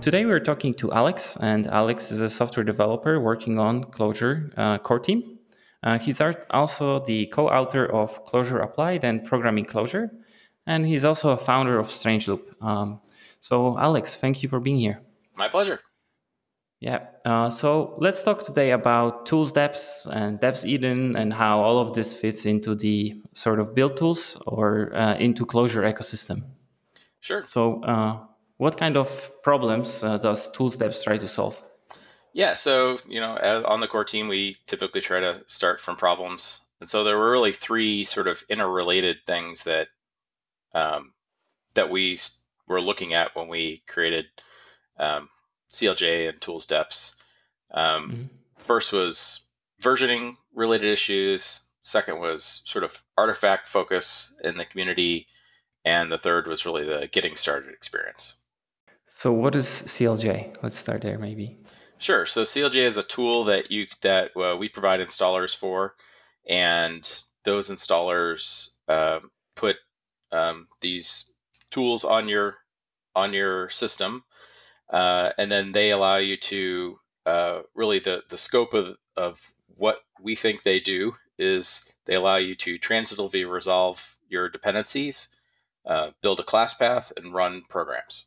Today we're talking to Alex, and Alex is a software developer working on Clojure uh, core team. Uh, he's also the co-author of Clojure Applied and Programming Clojure, and he's also a founder of Strangeloop. Um, so, Alex, thank you for being here. My pleasure. Yeah. Uh, so let's talk today about tools.deps and deps.edn and how all of this fits into the sort of build tools or uh, into Clojure ecosystem. Sure. So, uh, what kind of problems uh, does tools.deps try to solve? Yeah. So you know, on the core team, we typically try to start from problems, and so there were really three sort of interrelated things that um, that we were looking at when we created um, CLJ and tools.deps. Um, mm-hmm. First was versioning related issues. Second was sort of artifact focus in the community. And the third was really the getting started experience. So what is CLJ? Let's start there maybe. Sure. So CLJ is a tool that you that uh, we provide installers for, and those installers uh, put um, these tools on your on your system uh, and then they allow you to uh, really the the scope of of what we think they do is they allow you to transitively resolve your dependencies, uh, build a class path, and run programs.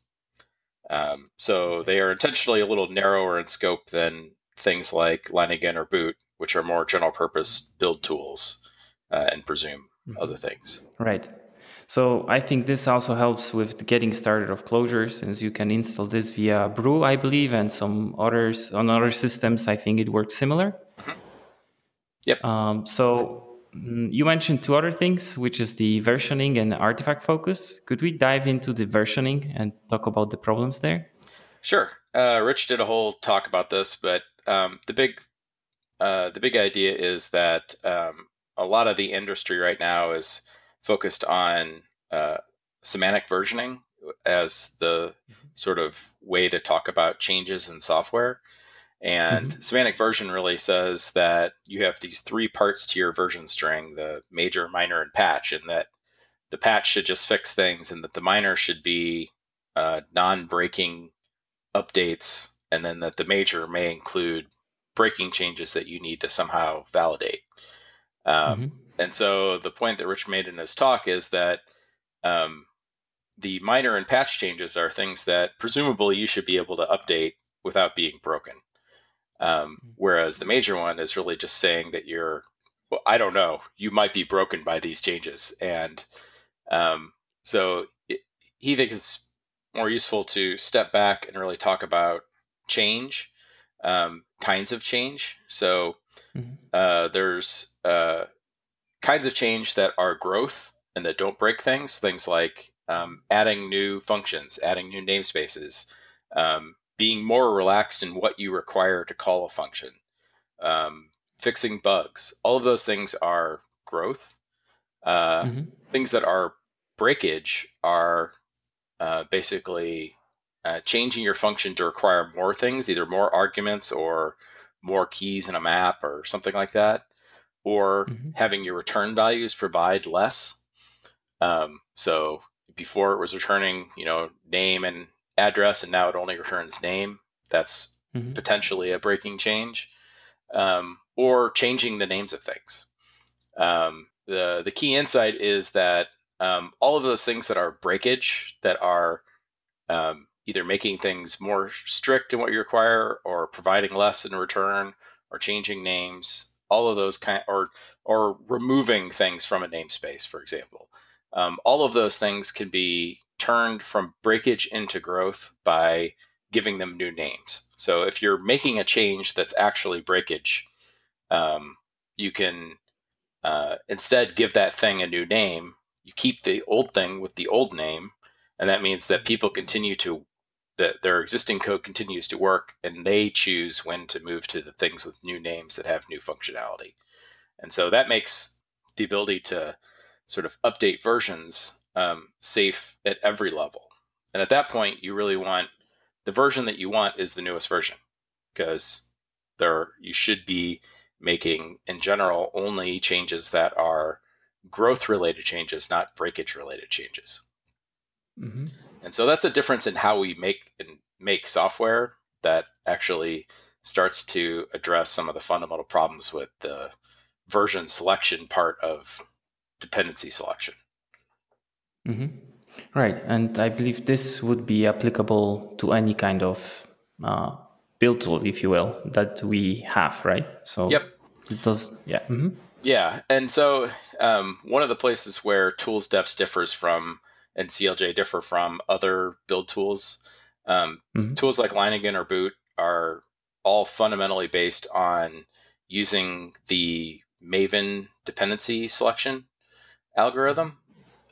Um, so they are intentionally a little narrower in scope than things like Leiningen or Boot, which are more general purpose build tools uh, and presume mm-hmm. other things. Right. So I think this also helps with getting started of Clojure since you can install this via Brew, I believe, and some others on other systems. I think it works similar. Mm-hmm. Yep. Um, so you mentioned two other things, which is the versioning and artifact focus. Could we dive into the versioning and talk about the problems there? Sure. Uh, Rich did a whole talk about this, but um, the big uh, the big idea is that um, a lot of the industry right now is focused on uh, semantic versioning as the mm-hmm. sort of way to talk about changes in software. And mm-hmm. semantic version really says that you have these three parts to your version string the major, minor, and patch, and that the patch should just fix things, and that the minor should be uh, non breaking updates, and then that the major may include breaking changes that you need to somehow validate. Um, mm-hmm. And so the point that Rich made in his talk is that um, the minor and patch changes are things that presumably you should be able to update without being broken. Um, hmm. whereas the major one is really just saying that you're, well, I don't know, you might be broken by these changes. And um, so it, he thinks it's more useful to step back and really talk about change, um, kinds of change. So mm-hmm. uh, there's uh, kinds of change that are growth and that don't break things, things like um, adding new functions, adding new namespaces, um, being more relaxed in what you require to call a function, um, fixing bugs. All of those things are growth. Uh, mm-hmm. Things that are breakage are uh, basically uh, changing your function to require more things, either more arguments or more keys in a map or something like that or mm-hmm. having your return values provide less. Um, so before it was returning, you know, name and address, and now it only returns name. That's mm-hmm. potentially a breaking change, um, or changing the names of things. Um, the the key insight is that um, all of those things that are breakage, that are um, either making things more strict in what you require, or providing less in return, or changing names, all of those kind or or removing things from a namespace, for example. Um, all of those things can be turned from breakage into growth by giving them new names. So if you're making a change that's actually breakage, um, you can uh, instead give that thing a new name. You keep the old thing with the old name, and that means that people continue to that their existing code continues to work and they choose when to move to the things with new names that have new functionality. And so that makes the ability to sort of update versions um, safe at every level. And at that point, you really want the version that you want is the newest version because there you should be making in general only changes that are growth related changes, not breakage related changes. Mm-hmm. And so that's a difference in how we make and make software that actually starts to address some of the fundamental problems with the version selection part of dependency selection. Mm-hmm. Right, and I believe this would be applicable to any kind of uh, build tool, if you will, that we have, right? So yep, it does. Yeah. Mm-hmm. Yeah, and so um, one of the places where tools.deps differs from and CLJ differ from other build tools, um, mm-hmm. tools like Leiningen or Boot are all fundamentally based on using the Maven dependency selection algorithm.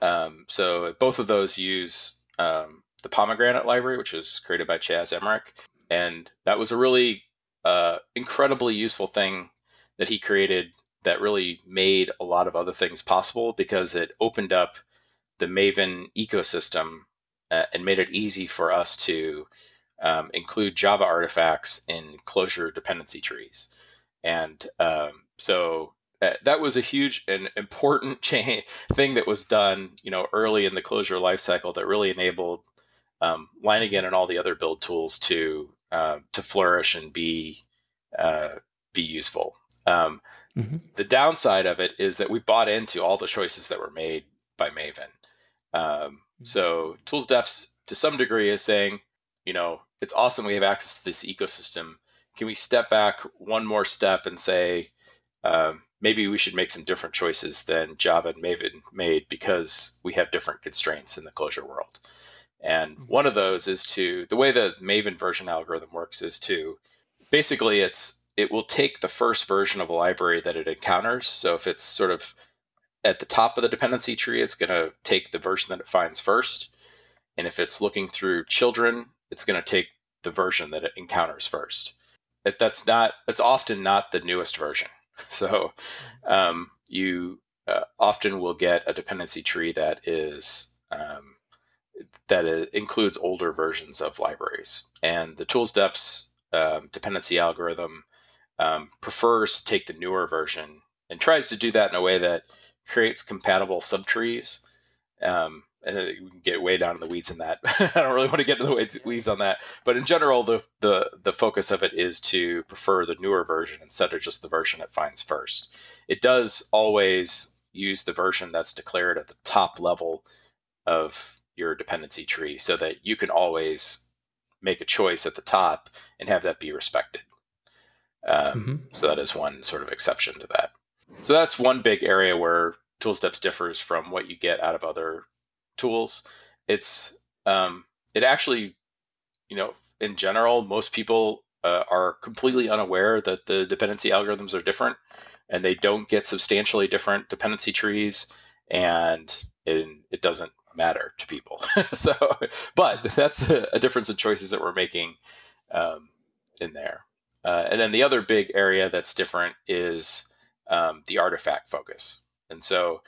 Um, so both of those use um, the Pomegranate library, which was created by Chas Emerick, and that was a really uh, incredibly useful thing that he created that really made a lot of other things possible because it opened up the Maven ecosystem uh, and made it easy for us to um, include Java artifacts in Clojure dependency trees. And um, so uh, that was a huge and important cha- thing that was done, you know, early in the Clojure lifecycle that really enabled um, and all the other build tools to uh, to flourish and be uh, be useful. Um, mm-hmm. The downside of it is that we bought into all the choices that were made by Maven. Um, mm-hmm. so Tools Deps, to some degree, is saying, you know, it's awesome we have access to this ecosystem. Can we step back one more step and say, um, maybe we should make some different choices than Java and Maven made because we have different constraints in the Clojure world. And mm-hmm. one of those is to the way the Maven version algorithm works is to basically it's it will take the first version of a library that it encounters. So if it's sort of at the top of the dependency tree, it's going to take the version that it finds first. And if it's looking through children, it's going to take the version that it encounters first. That that's not that's often not the newest version. So um, you uh, often will get a dependency tree that is um, that includes older versions of libraries, and the tools.deps um, dependency algorithm um, prefers to take the newer version and tries to do that in a way that creates compatible subtrees. Um, and then we can get way down in the weeds in that. I don't really want to get into the weeds on that, but in general, the, the the focus of it is to prefer the newer version instead of just the version it finds first. It does always use the version that's declared at the top level of your dependency tree, so that you can always make a choice at the top and have that be respected. Um, mm-hmm. So that is one sort of exception to that. So that's one big area where tool deps differs from what you get out of other tools. It's um, it actually, you know, in general, most people uh, are completely unaware that the dependency algorithms are different, and they don't get substantially different dependency trees, and it, it doesn't matter to people. so, but that's a, a, difference in choices that we're making um, in there. Uh, and then the other big area that's different is um, the artifact focus. And so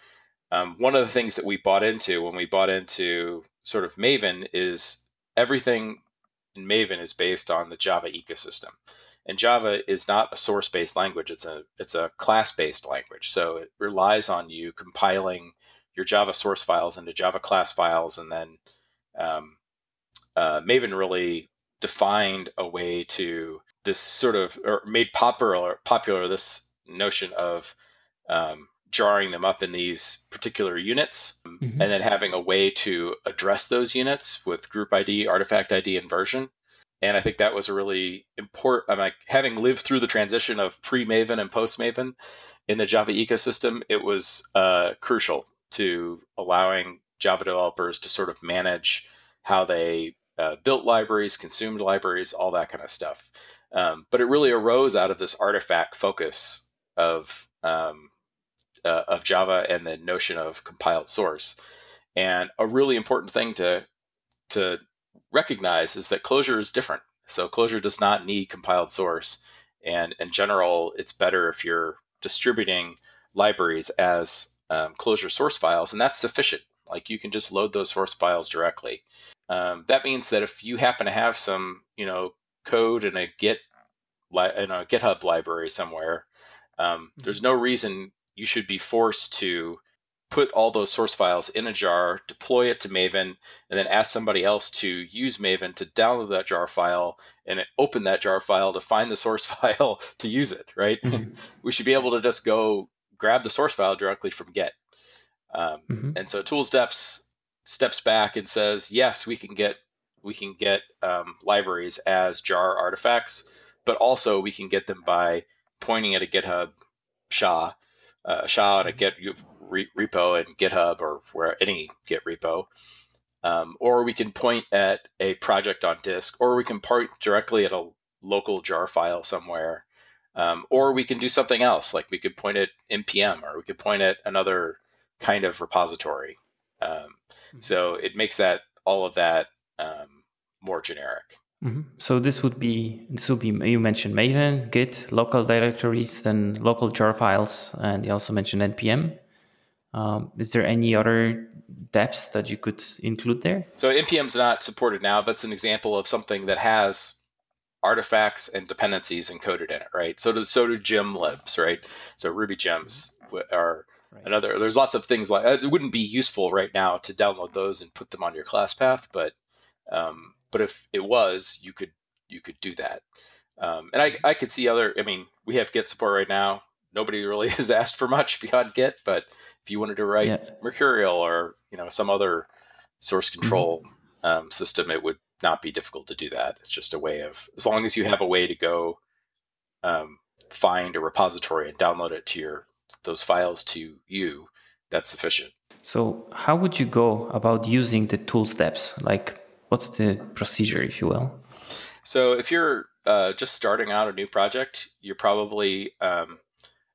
um, one of the things that we bought into when we bought into sort of Maven is everything in Maven is based on the Java ecosystem. And Java is not a source-based language; it's a it's a class-based language. So it relies on you compiling your Java source files into Java class files, and then um, uh, Maven really defined a way to this sort of or made popular popular this notion of um, jarring them up in these particular units mm-hmm. and then having a way to address those units with group ID, artifact ID, and version. And I think that was a really important. I'm like having lived through the transition of pre Maven and post Maven in the Java ecosystem, it was uh, crucial to allowing Java developers to sort of manage how they uh, built libraries, consumed libraries, all that kind of stuff. Um, but it really arose out of this artifact focus of um, uh, of Java and the notion of compiled source. And a really important thing to to recognize is that Clojure is different. So Clojure does not need compiled source, and in general, it's better if you're distributing libraries as um, Clojure source files, and that's sufficient. Like you can just load those source files directly. Um, that means that if you happen to have some, you know, code in a Git in a GitHub library somewhere, um, mm-hmm. there's no reason you should be forced to put all those source files in a jar, deploy it to Maven, and then ask somebody else to use Maven to download that jar file and open that jar file to find the source file to use it, right? Mm-hmm. we should be able to just go grab the source file directly from Git. Um, mm-hmm. And so ToolsDeps steps back and says, yes, we can get we can get um, libraries as jar artifacts, but also we can get them by pointing at a GitHub SHA, uh, SHA at a Git re- repo in GitHub or where any Git repo. Um, or we can point at a project on disk, or we can point directly at a local jar file somewhere. Um, or we can do something else, like we could point at npm, or we could point at another kind of repository. Um, mm-hmm. So it makes that all of that um, more generic. Mm-hmm. So this would be this would be you mentioned Maven, Git, local directories, then local jar files, and you also mentioned npm. Um, is there any other depths that you could include there? So npm is not supported now, but it's an example of something that has artifacts and dependencies encoded in it, right? So do so do gem libs, right? So Ruby gems are right. another. There's lots of things like it wouldn't be useful right now to download those and put them on your class path, but um, but if it was, you could you could do that. Um, and I I could see other. I mean, we have Git support right now nobody really has asked for much beyond Git. But if you wanted to write yeah. Mercurial or you know some other source mm-hmm. control mm-hmm. um, system, it would not be difficult to do that. It's just a way of as long as you have a way to go um, find a repository and download it to your those files to you, that's sufficient. So how would you go about using the tools.deps? Like what's the procedure, if you will? So if you're uh, just starting out a new project, you're probably um,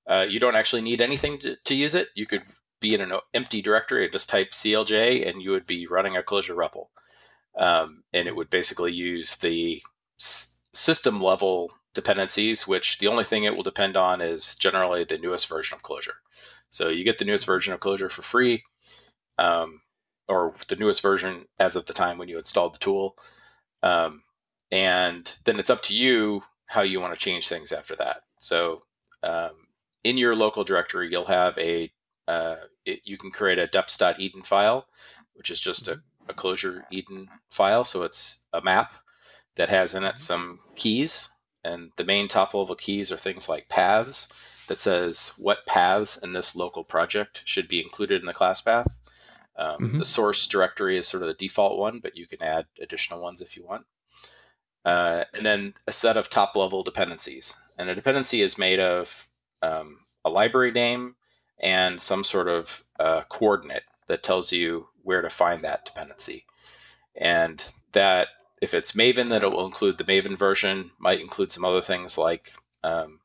uh, you don't actually need anything to, to, use it. You could be in an empty directory and just type CLJ, and you would be running a Clojure REPL, um, and it would basically use the s- system level dependencies. Which the only thing it will depend on is generally the newest version of Clojure. So you get the newest version of Clojure for free, um, or the newest version as of the time when you installed the tool, um, and then it's up to you how you want to change things after that. So um, in your local directory, you'll have a uh, it, you can create a deps.edn file, which is just a, a Clojure edn file. So it's a map that has in it mm-hmm. some keys, and the main top level keys are things like paths that says what paths in this local project should be included in the class path. Um, mm-hmm. The source directory is sort of the default one, but you can add additional ones if you want. Uh, and then a set of top level dependencies. And a dependency is made of um, a library name and some sort of uh, coordinate that tells you where to find that dependency. And that, if it's Maven, that it will include the Maven version, might include some other things like um,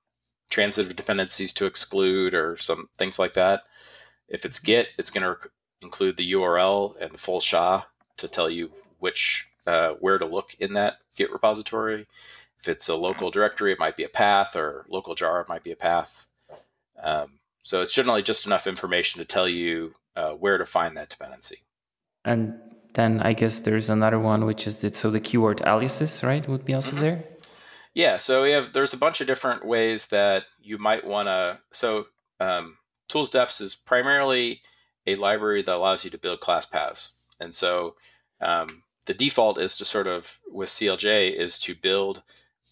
transitive dependencies to exclude or some things like that. If it's Git, it's going to include the URL and full SHA to tell you which uh, where to look in that Git repository. If it's a local directory, it might be a path, or local jar, it might be a path. Um, so it's generally just enough information to tell you uh, where to find that dependency. And then I guess there's another one, which is that so the keyword aliases, right, would be also mm-hmm. there. Yeah, so we have there's a bunch of different ways that you might want to. So um, ToolsDeps is primarily a library that allows you to build class paths, and so um, the default is to sort of with CLJ is to build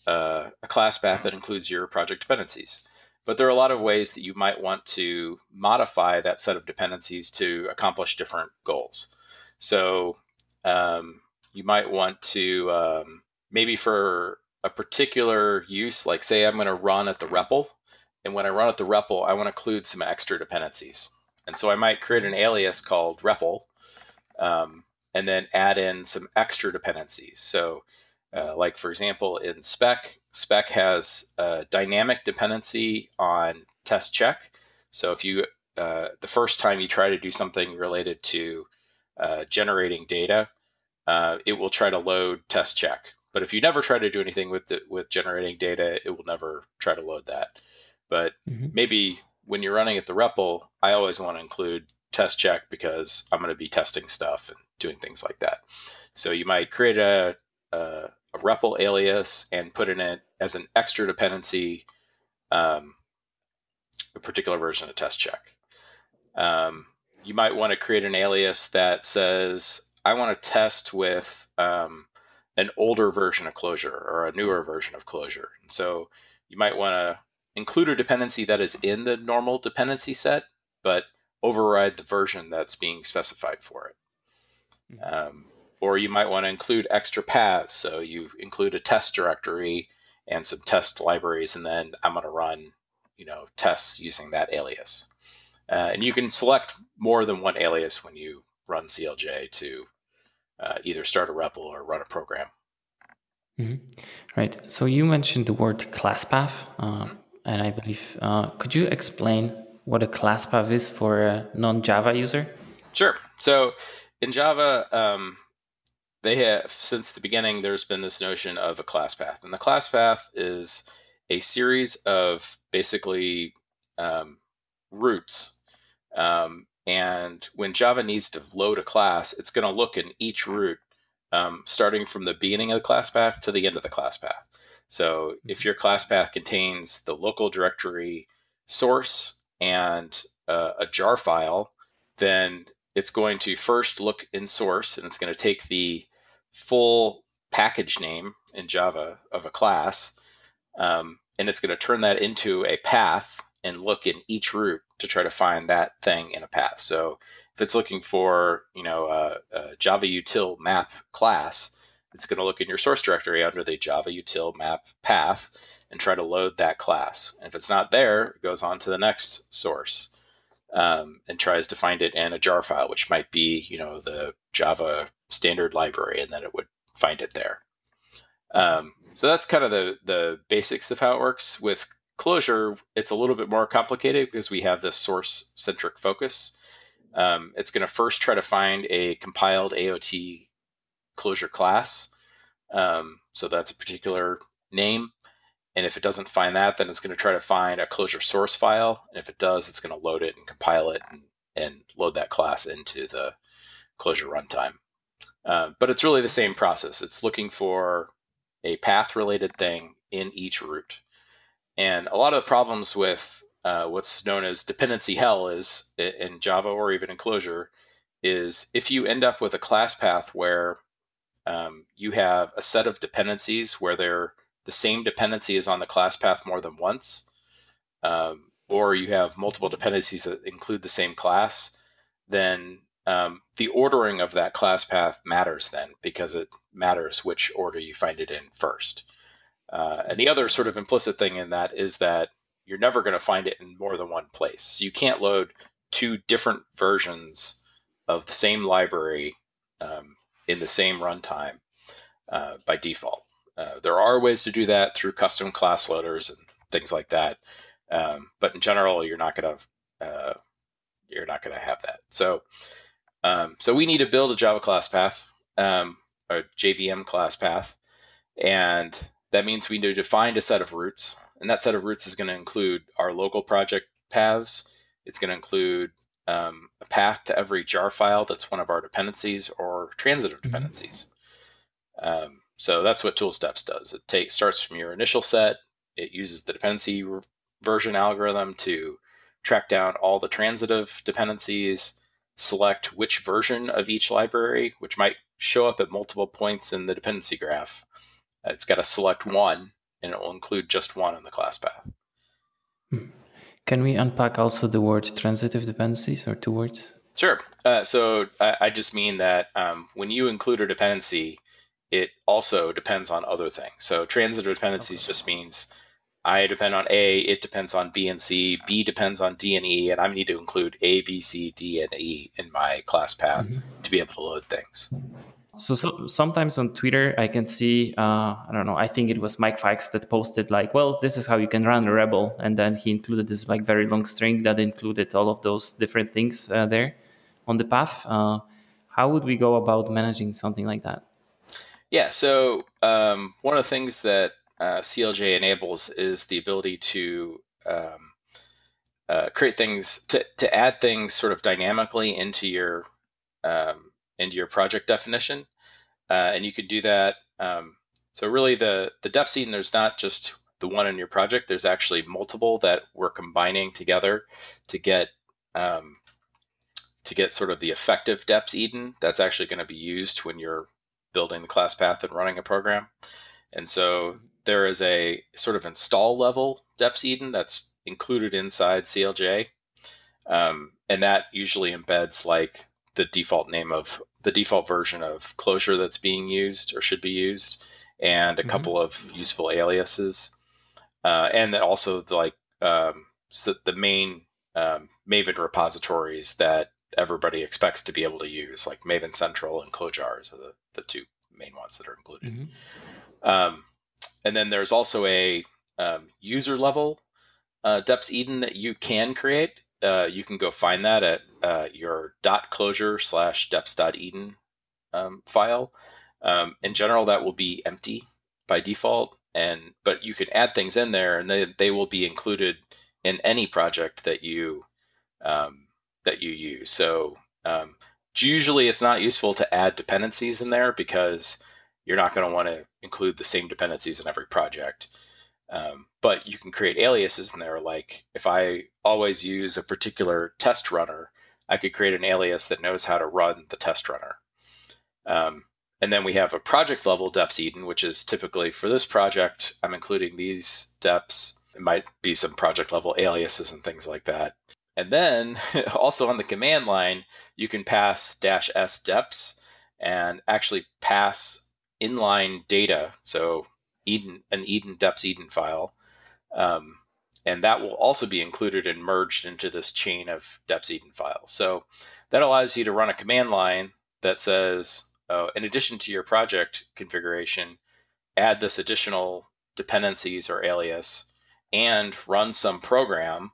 uh, a class path that includes your project dependencies. But there are a lot of ways that you might want to modify that set of dependencies to accomplish different goals. So um, you might want to um, maybe for a particular use, like say I'm going to run at the REPL, and when I run at the REPL, I want to include some extra dependencies. And so I might create an alias called REPL, um, and then add in some extra dependencies. So uh, like for example, in spec, spec has a dynamic dependency on test check. So if you uh, the first time you try to do something related to uh, generating data, uh, it will try to load test check. But if you never try to do anything with the, with generating data, it will never try to load that. But mm-hmm. maybe when you're running at the REPL, I always want to include test check because I'm going to be testing stuff and doing things like that. So you might create a, a a REPL alias and put in it as an extra dependency um, a particular version of test check. Um, you might want to create an alias that says, I want to test with um, an older version of Clojure or a newer version of Clojure. And so you might want to include a dependency that is in the normal dependency set, but override the version that's being specified for it. Mm-hmm. Um, or you might want to include extra paths. So you include a test directory and some test libraries, and then I'm going to run, you know, tests using that alias. Uh, and you can select more than one alias when you run CLJ to uh, either start a REPL or run a program. Mm-hmm. Right. So you mentioned the word class path, uh, and I believe uh, could you explain what a class path is for a non-Java user? Sure. So in Java, um, they have since the beginning. There's been this notion of a class path, and the class path is a series of basically um, roots um, and when Java needs to load a class, it's going to look in each root, um, starting from the beginning of the class path to the end of the class path. So if mm-hmm. your class path contains the local directory source and uh, a jar file, then it's going to first look in source and it's going to take the full package name in Java of a class, um, and it's going to turn that into a path and look in each root to try to find that thing in a path. So if it's looking for, you know, a, a Java util map class, it's going to look in your source directory under the Java util map path and try to load that class. And if it's not there, it goes on to the next source um, and tries to find it in a jar file, which might be, you know, the Java standard library, and then it would find it there. Um, so that's kind of the the basics of how it works. With Clojure, it's a little bit more complicated because we have this source centric focus. Um, it's going to first try to find a compiled AOT Clojure class. Um, so that's a particular name. And if it doesn't find that, then it's going to try to find a Clojure source file. And if it does, it's going to load it and compile it and, and load that class into the Clojure runtime. Uh, but it's really the same process. It's looking for a path related thing in each root. And a lot of the problems with uh, what's known as dependency hell is in Java or even in Clojure is if you end up with a class path where um, you have a set of dependencies where they're the same dependency is on the class path more than once, um, or you have multiple dependencies that include the same class, then um, the ordering of that class path matters then because it matters which order you find it in first. Uh, and the other sort of implicit thing in that is that you're never going to find it in more than one place. So you can't load two different versions of the same library um, in the same runtime uh, by default. Uh, there are ways to do that through custom class loaders and things like that, um, but in general, you're not going to uh, you're not going to have that. So, um, so we need to build a Java class path, um, a JVM class path, and that means we need to find a set of roots, and that set of roots is going to include our local project paths. It's going to include um, a path to every jar file that's one of our dependencies or transitive mm-hmm. dependencies. Um, so that's what tools.deps does. It takes starts from your initial set. It uses the dependency version algorithm to track down all the transitive dependencies, select which version of each library, which might show up at multiple points in the dependency graph, it's got to select one, and it will include just one in the class path. Can we unpack also the word transitive dependencies or two words? Sure. Uh, so I, I, just mean that um, when you include a dependency, it also depends on other things. So transitive dependencies okay. just means I depend on A, it depends on B and C, B depends on D and E, and I need to include A, B, C, D, and E in my class path mm-hmm. to be able to load things. So, so, sometimes on Twitter, I can see, uh, I don't know, I think it was Mike Fikes that posted like, well, this is how you can run a rebel. And then he included this like very long string that included all of those different things uh, there on the path. Uh, how would we go about managing something like that? Yeah. So um, one of the things that uh, CLJ enables is the ability to um, uh, create things, to, to add things sort of dynamically into your um, into your project definition, uh, and you can do that. Um, so really, the the deps.edn there's not just the one in your project. There's actually multiple that we're combining together to get um, to get sort of the effective deps.edn that's actually going to be used when you're building the class path and running a program. And so there is a sort of install level deps.edn that's included inside CLJ. Um, and that usually embeds like the default name of the default version of Clojure that's being used or should be used, and a mm-hmm. couple of useful aliases, uh, and then also the, like um, so the main um, Maven repositories that everybody expects to be able to use, like Maven Central and Clojars are the, the two main ones that are included. Mm-hmm. Um, and then there's also a um, user level uh, Deps edn that you can create. Uh, you can go find that at uh, your dot Clojure slash deps.edn um, file. Um, in general, that will be empty by default, and but you can add things in there, and they, they will be included in any project that you um, that you use. So um, usually, it's not useful to add dependencies in there because you're not going to want to include the same dependencies in every project. Um, but you can create aliases in there. Like if I always use a particular test runner, I could create an alias that knows how to run the test runner. Um, and then we have a project level deps edn, which is typically for this project, I'm including these deps. It might be some project level aliases and things like that. And then also on the command line, you can pass dash s deps and actually pass inline data. So edn, an edn deps edn file. Um, and that will also be included and merged into this chain of deps edn files. So that allows you to run a command line that says, oh, in addition to your project configuration, add this additional dependencies or alias and run some program.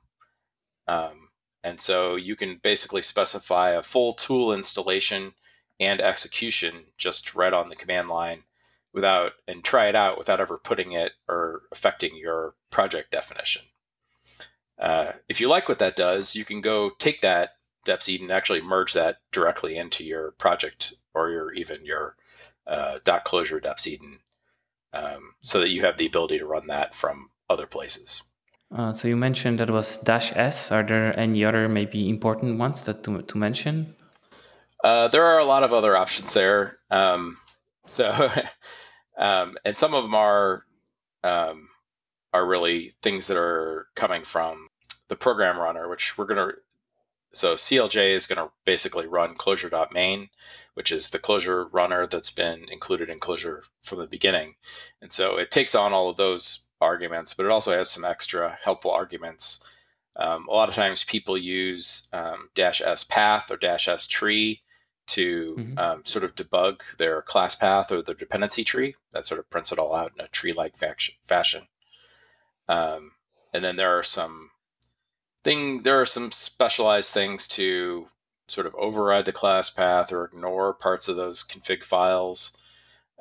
Um, and so you can basically specify a full tool installation and execution just right on the command line without and try it out without ever putting it or affecting your project definition. Uh, if you like what that does, you can go take that Deps edn and actually merge that directly into your project or your even your uh, dot Clojure Deps edn, um, so that you have the ability to run that from other places. Uh, so you mentioned that was dash s. Are there any other maybe important ones that to, to mention? Uh, there are a lot of other options there. Um, so, um, and some of them are um, are really things that are coming from the program runner, which we're going to. So CLJ is going to basically run Clojure.main, which is the Clojure runner that's been included in Clojure from the beginning, and so it takes on all of those arguments, but it also has some extra helpful arguments. Um, a lot of times people use um, dash s path or dash s tree to mm-hmm. um, sort of debug their class path or their dependency tree. That sort of prints it all out in a tree-like fashion. Um, and then there are some thing there are some specialized things to sort of override the class path or ignore parts of those config files.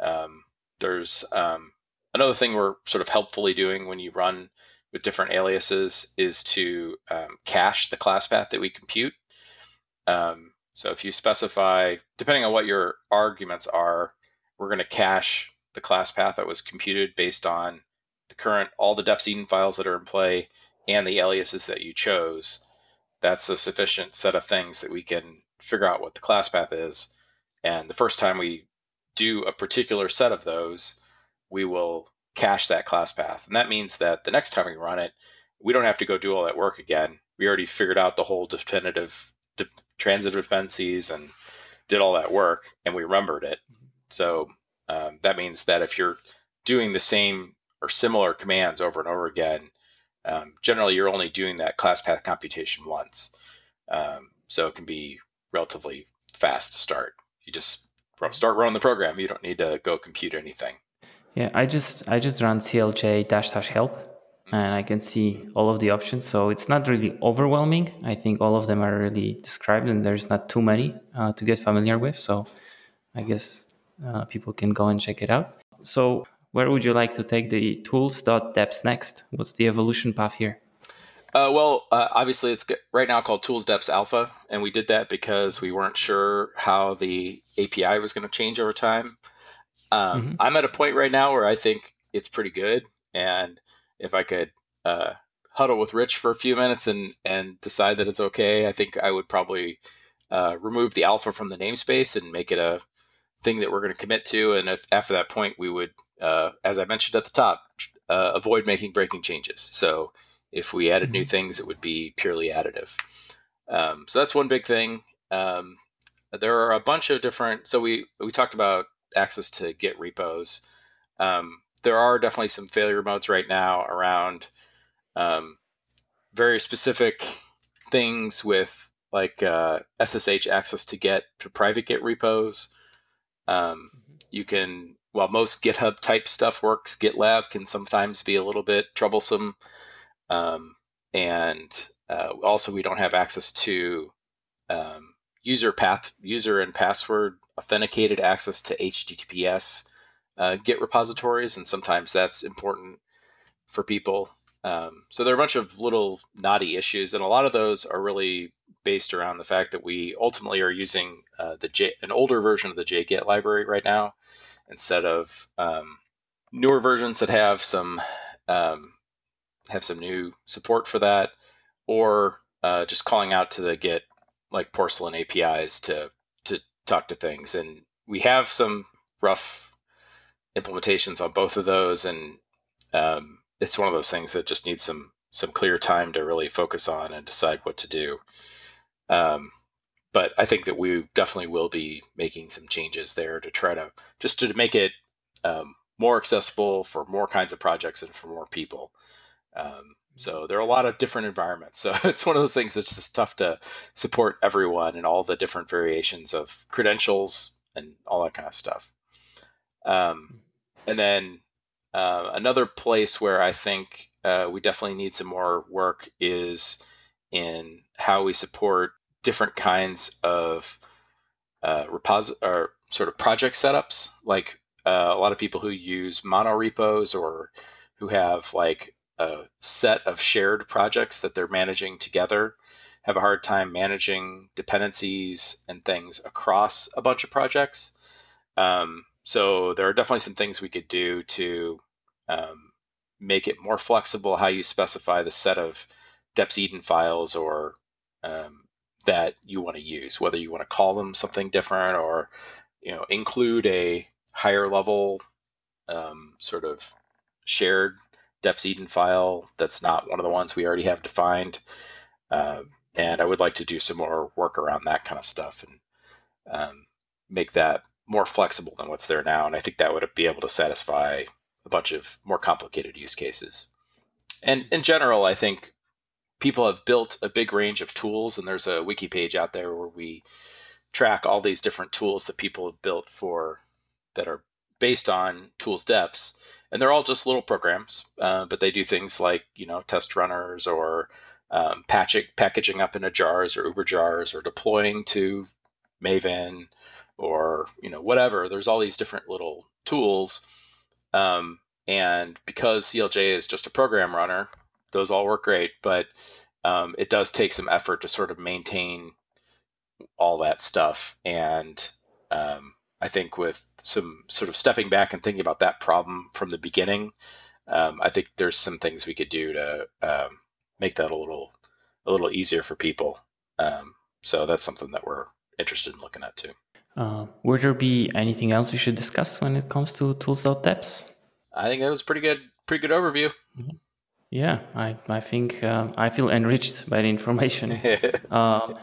Um, there's um, another thing we're sort of helpfully doing when you run with different aliases is to um, cache the class path that we compute. So if you specify, depending on what your arguments are, we're going to cache the class path that was computed based on the current, all the deps edn files that are in play and the aliases that you chose. That's a sufficient set of things that we can figure out what the class path is. And the first time we do a particular set of those, we will cache that class path. And that means that the next time we run it, we don't have to go do all that work again. We already figured out the whole definitive de- transitive dependencies and did all that work and we remembered it. So um, that means that if you're doing the same or similar commands over and over again, um, generally you're only doing that class path computation once. Um, so it can be relatively fast to start. You just start running the program. You don't need to go compute anything. Yeah, I just I just run clj dash dash help and I can see all of the options. So it's not really overwhelming. I think all of them are really described, and there's not too many uh, to get familiar with. So I guess uh, people can go and check it out. So where would you like to take the tools.deps next? What's the evolution path here? Uh, well, uh, obviously, it's right now called Tools Deps Alpha, and we did that because we weren't sure how the API was going to change over time. Um, mm-hmm. I'm at a point right now where I think it's pretty good, and if I could uh, huddle with Rich for a few minutes and and decide that it's okay, I think I would probably uh, remove the alpha from the namespace and make it a thing that we're going to commit to. And if, after that point, we would, uh, as I mentioned at the top, uh, avoid making breaking changes. So if we added new mm-hmm. things, it would be purely additive. Um, so that's one big thing. Um, there are a bunch of different. So we we talked about access to Git repos. Um, there are definitely some failure modes right now around um, very specific things with like uh, SSH access to get to private Git repos. Um, mm-hmm. you can, while most GitHub type stuff works, GitLab can sometimes be a little bit troublesome. Um, and uh, also, we don't have access to um, user path, user and password authenticated access to HTTPS uh, Git repositories, and sometimes that's important for people. Um, so there are a bunch of little knotty issues, and a lot of those are really based around the fact that we ultimately are using uh, the J, an older version of the JGit library right now, instead of um, newer versions that have some um, have some new support for that, or uh, just calling out to the Git like Porcelain APIs to to talk to things. And we have some rough implementations on both of those, and um, it's one of those things that just needs some some clear time to really focus on and decide what to do. Um, but I think that we definitely will be making some changes there to try to just to make it um, more accessible for more kinds of projects and for more people. Um, so there are a lot of different environments. So it's one of those things that's just tough to support everyone and all the different variations of credentials and all that kind of stuff. Um, and then uh, another place where I think uh, we definitely need some more work is in how we support different kinds of uh, repos- or sort of project setups. Like uh, a lot of people who use mono repos or who have like a set of shared projects that they're managing together have a hard time managing dependencies and things across a bunch of projects. Um, so there are definitely some things we could do to um, make it more flexible how you specify the set of Deps edn files or um, that you want to use, whether you want to call them something different or you know include a higher level um, sort of shared Deps edn file that's not one of the ones we already have defined. Uh, and I would like to do some more work around that kind of stuff and um, make that more flexible than what's there now. And I think that would be able to satisfy a bunch of more complicated use cases. And in general, I think people have built a big range of tools, and there's a wiki page out there where we track all these different tools that people have built for that are based on tools Deps and they're all just little programs, uh, but they do things like you know test runners or um, patching, packaging up into jars or Uber jars or deploying to Maven or you know whatever. There's all these different little tools, um, and because CLJ is just a program runner, those all work great. But um, it does take some effort to sort of maintain all that stuff, and um, I think with some sort of stepping back and thinking about that problem from the beginning, um, I think there's some things we could do to um, make that a little a little easier for people. Um, so that's something that we're interested in looking at too. Uh, would there be anything else we should discuss when it comes to tools.deps? I think that was pretty good, pretty good overview. Mm-hmm. Yeah, I, I think uh, I feel enriched by the information. uh,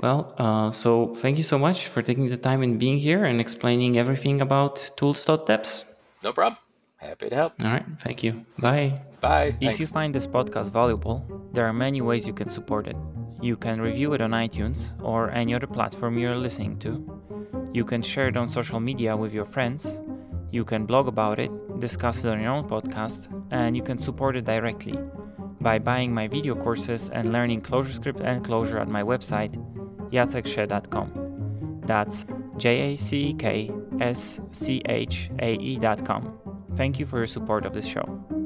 well, uh, so thank you so much for taking the time and being here and explaining everything about tools.deps. No problem. Happy to help. All right. Thank you. Bye. Bye. If Thanks. you find this podcast valuable, there are many ways you can support it. You can review it on iTunes or any other platform you're listening to. You can share it on social media with your friends. You can blog about it, discuss it on your own podcast, and you can support it directly by buying my video courses and learning ClojureScript and Clojure at my website jacekschae.com. That's J A C K S C H A E.com. Thank you for your support of this show.